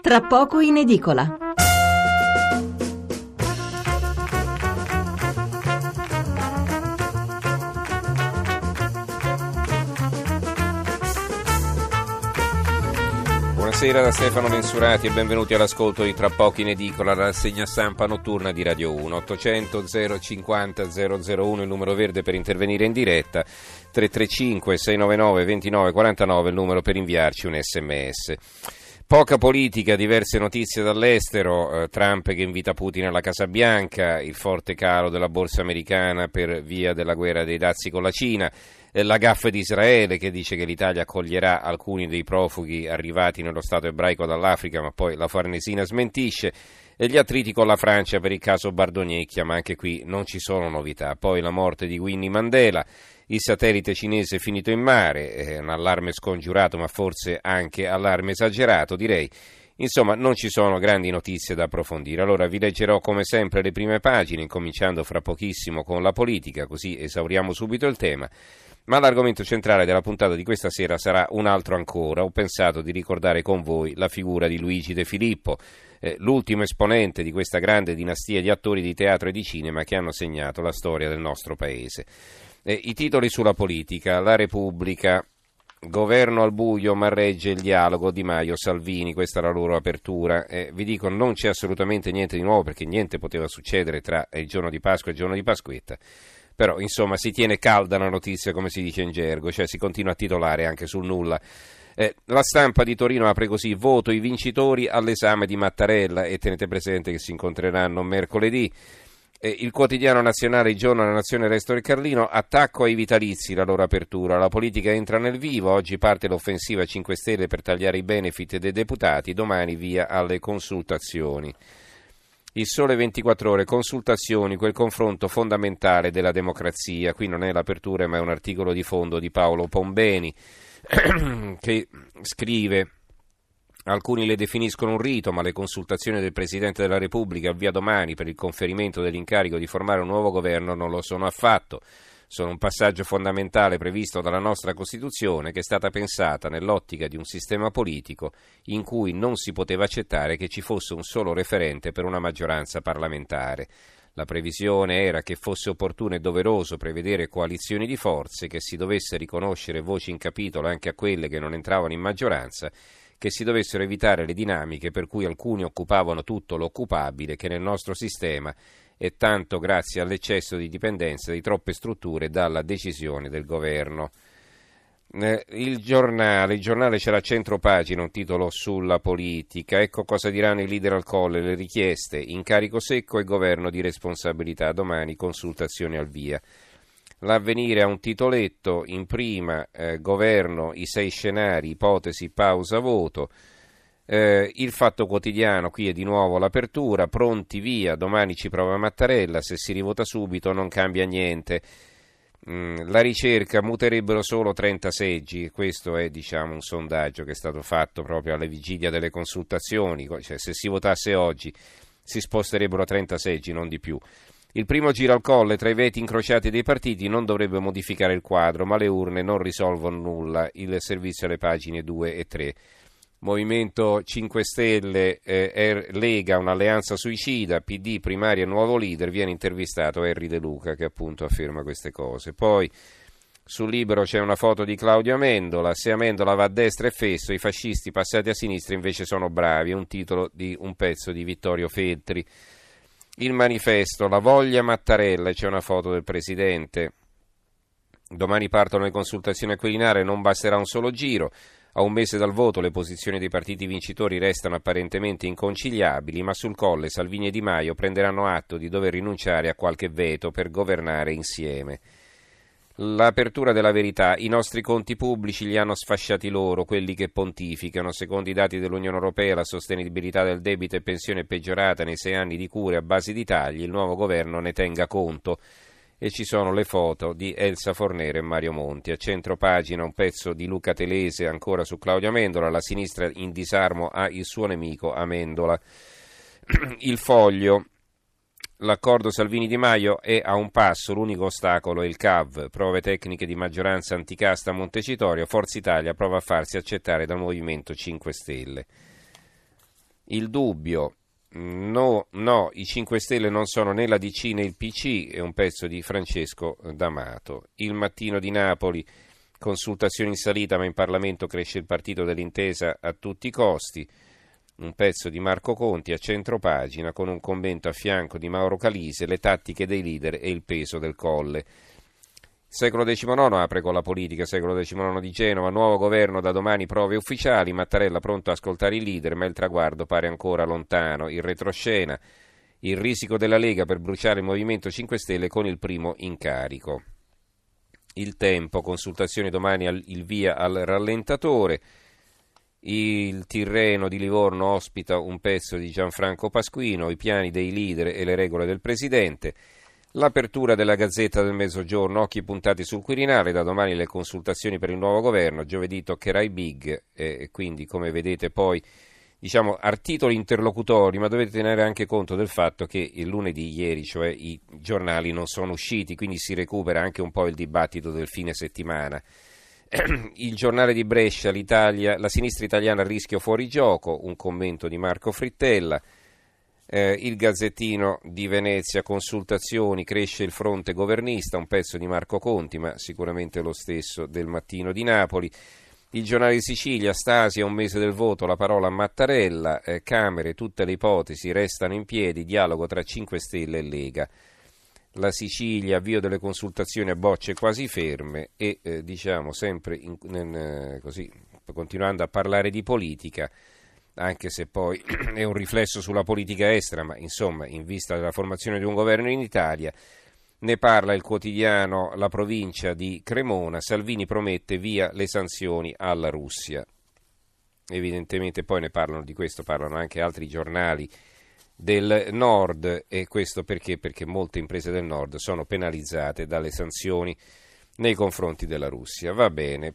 Tra poco in edicola. Buonasera da Stefano Mensurati e benvenuti all'ascolto di Tra pochi in edicola, la rassegna stampa notturna di Radio 1. 800 050 001 il numero verde per intervenire in diretta, 335 699 29 49 il numero per inviarci un sms. Poca politica, diverse notizie dall'estero, eh, Trump che invita Putin alla Casa Bianca, il forte calo della borsa americana per via della guerra dei dazi con la Cina, eh, la gaffa di Israele che dice che l'Italia accoglierà alcuni dei profughi arrivati nello Stato ebraico dall'Africa, ma poi la Farnesina smentisce, e gli attriti con la Francia per il caso Bardonecchia, ma anche qui non ci sono novità. Poi la morte di Winnie Mandela il satellite cinese finito in mare, è un allarme scongiurato ma forse anche allarme esagerato direi. Insomma, non ci sono grandi notizie da approfondire. Allora vi leggerò come sempre le prime pagine, incominciando fra pochissimo con la politica, così esauriamo subito il tema. Ma l'argomento centrale della puntata di questa sera sarà un altro ancora. Ho pensato di ricordare con voi la figura di Luigi De Filippo, eh, l'ultimo esponente di questa grande dinastia di attori di teatro e di cinema che hanno segnato la storia del nostro paese. Eh, I titoli sulla politica, la Repubblica, Governo al buio, ma regge il dialogo Di Maio, Salvini, questa è la loro apertura. Eh, vi dico, non c'è assolutamente niente di nuovo perché niente poteva succedere tra il giorno di Pasqua e il giorno di Pasquetta. Però, insomma, si tiene calda la notizia, come si dice in gergo, cioè si continua a titolare anche sul nulla. Eh, la stampa di Torino apre così: voto i vincitori all'esame di Mattarella e tenete presente che si incontreranno mercoledì. Eh, il quotidiano nazionale, il giorno della nazione, Resto del Carlino, attacco ai vitalizi, la loro apertura. La politica entra nel vivo, oggi parte l'offensiva 5 Stelle per tagliare i benefit dei deputati, domani via alle consultazioni. Il sole 24 ore, consultazioni, quel confronto fondamentale della democrazia. Qui non è l'apertura, ma è un articolo di fondo di Paolo Pombeni che scrive. Alcuni le definiscono un rito, ma le consultazioni del Presidente della Repubblica via domani per il conferimento dell'incarico di formare un nuovo governo non lo sono affatto. Sono un passaggio fondamentale previsto dalla nostra Costituzione che è stata pensata nell'ottica di un sistema politico in cui non si poteva accettare che ci fosse un solo referente per una maggioranza parlamentare. La previsione era che fosse opportuno e doveroso prevedere coalizioni di forze, che si dovesse riconoscere voci in capitolo anche a quelle che non entravano in maggioranza che si dovessero evitare le dinamiche per cui alcuni occupavano tutto l'occupabile che nel nostro sistema è tanto grazie all'eccesso di dipendenza di troppe strutture dalla decisione del governo. Eh, il giornale, il giornale c'è la centropagina, un titolo sulla politica. Ecco cosa diranno i leader al colle, le richieste, incarico secco e governo di responsabilità. Domani consultazioni al via. L'avvenire ha un titoletto, in prima eh, governo, i sei scenari, ipotesi, pausa, voto. Eh, il fatto quotidiano, qui è di nuovo l'apertura, pronti via, domani ci prova Mattarella, se si rivota subito non cambia niente. Mm, la ricerca muterebbero solo 30 seggi, questo è diciamo, un sondaggio che è stato fatto proprio alla vigilia delle consultazioni, cioè, se si votasse oggi si sposterebbero 30 seggi, non di più. Il primo giro al colle tra i veti incrociati dei partiti non dovrebbe modificare il quadro, ma le urne non risolvono nulla. Il servizio alle pagine 2 e 3. Movimento 5 Stelle, eh, Lega, un'alleanza suicida, PD, primaria, nuovo leader, viene intervistato Henry De Luca che appunto afferma queste cose. Poi sul libro c'è una foto di Claudio Amendola, se Amendola va a destra è fesso, i fascisti passati a sinistra invece sono bravi, è un titolo di un pezzo di Vittorio Feltri il manifesto, la voglia Mattarella, c'è una foto del Presidente. Domani partono le consultazioni a Quirinale, non basterà un solo giro. A un mese dal voto le posizioni dei partiti vincitori restano apparentemente inconciliabili, ma sul colle Salvini e Di Maio prenderanno atto di dover rinunciare a qualche veto per governare insieme. L'apertura della verità, i nostri conti pubblici li hanno sfasciati loro, quelli che pontificano. Secondo i dati dell'Unione Europea la sostenibilità del debito e pensione è peggiorata nei sei anni di cure a base di tagli, il nuovo governo ne tenga conto. E ci sono le foto di Elsa Fornero e Mario Monti. A centro pagina un pezzo di Luca Telese ancora su Claudio Amendola, la sinistra in disarmo ha il suo nemico Amendola. Il foglio L'accordo Salvini-Di Maio è a un passo, l'unico ostacolo è il CAV, prove tecniche di maggioranza anticasta a Montecitorio, Forza Italia prova a farsi accettare dal Movimento 5 Stelle. Il dubbio, no, no, i 5 Stelle non sono né la DC né il PC, è un pezzo di Francesco D'Amato. Il mattino di Napoli, consultazioni in salita, ma in Parlamento cresce il partito dell'intesa a tutti i costi. Un pezzo di Marco Conti a centro pagina con un commento a fianco di Mauro Calise, le tattiche dei leader e il peso del colle. Secolo XIX apre con la politica, secolo XIX di Genova, nuovo governo da domani prove ufficiali, Mattarella pronto a ascoltare i leader, ma il traguardo pare ancora lontano, il retroscena, il risico della Lega per bruciare il Movimento 5 Stelle con il primo incarico. Il tempo, consultazioni domani al, il via al rallentatore, il Tirreno di Livorno ospita un pezzo di Gianfranco Pasquino, i piani dei leader e le regole del Presidente, L'apertura della Gazzetta del Mezzogiorno, occhi puntati sul Quirinale, da domani le consultazioni per il nuovo governo, giovedì toccherà i big e quindi come vedete poi diciamo articoli interlocutori, ma dovete tenere anche conto del fatto che il lunedì ieri, cioè i giornali non sono usciti, quindi si recupera anche un po' il dibattito del fine settimana. Il giornale di Brescia, la sinistra italiana a rischio fuori gioco, un commento di Marco Frittella. Eh, il Gazzettino di Venezia, consultazioni, cresce il fronte governista, un pezzo di Marco Conti, ma sicuramente lo stesso del Mattino di Napoli. Il giornale di Sicilia, Stasi, a un mese del voto, la parola a Mattarella, eh, Camere, tutte le ipotesi restano in piedi, dialogo tra 5 Stelle e Lega. La Sicilia, avvio delle consultazioni a bocce quasi ferme e eh, diciamo sempre in, in, eh, così, continuando a parlare di politica anche se poi è un riflesso sulla politica estera, ma insomma, in vista della formazione di un governo in Italia, ne parla il quotidiano La provincia di Cremona, Salvini promette via le sanzioni alla Russia. Evidentemente poi ne parlano di questo, parlano anche altri giornali del nord e questo perché? Perché molte imprese del nord sono penalizzate dalle sanzioni nei confronti della Russia. Va bene.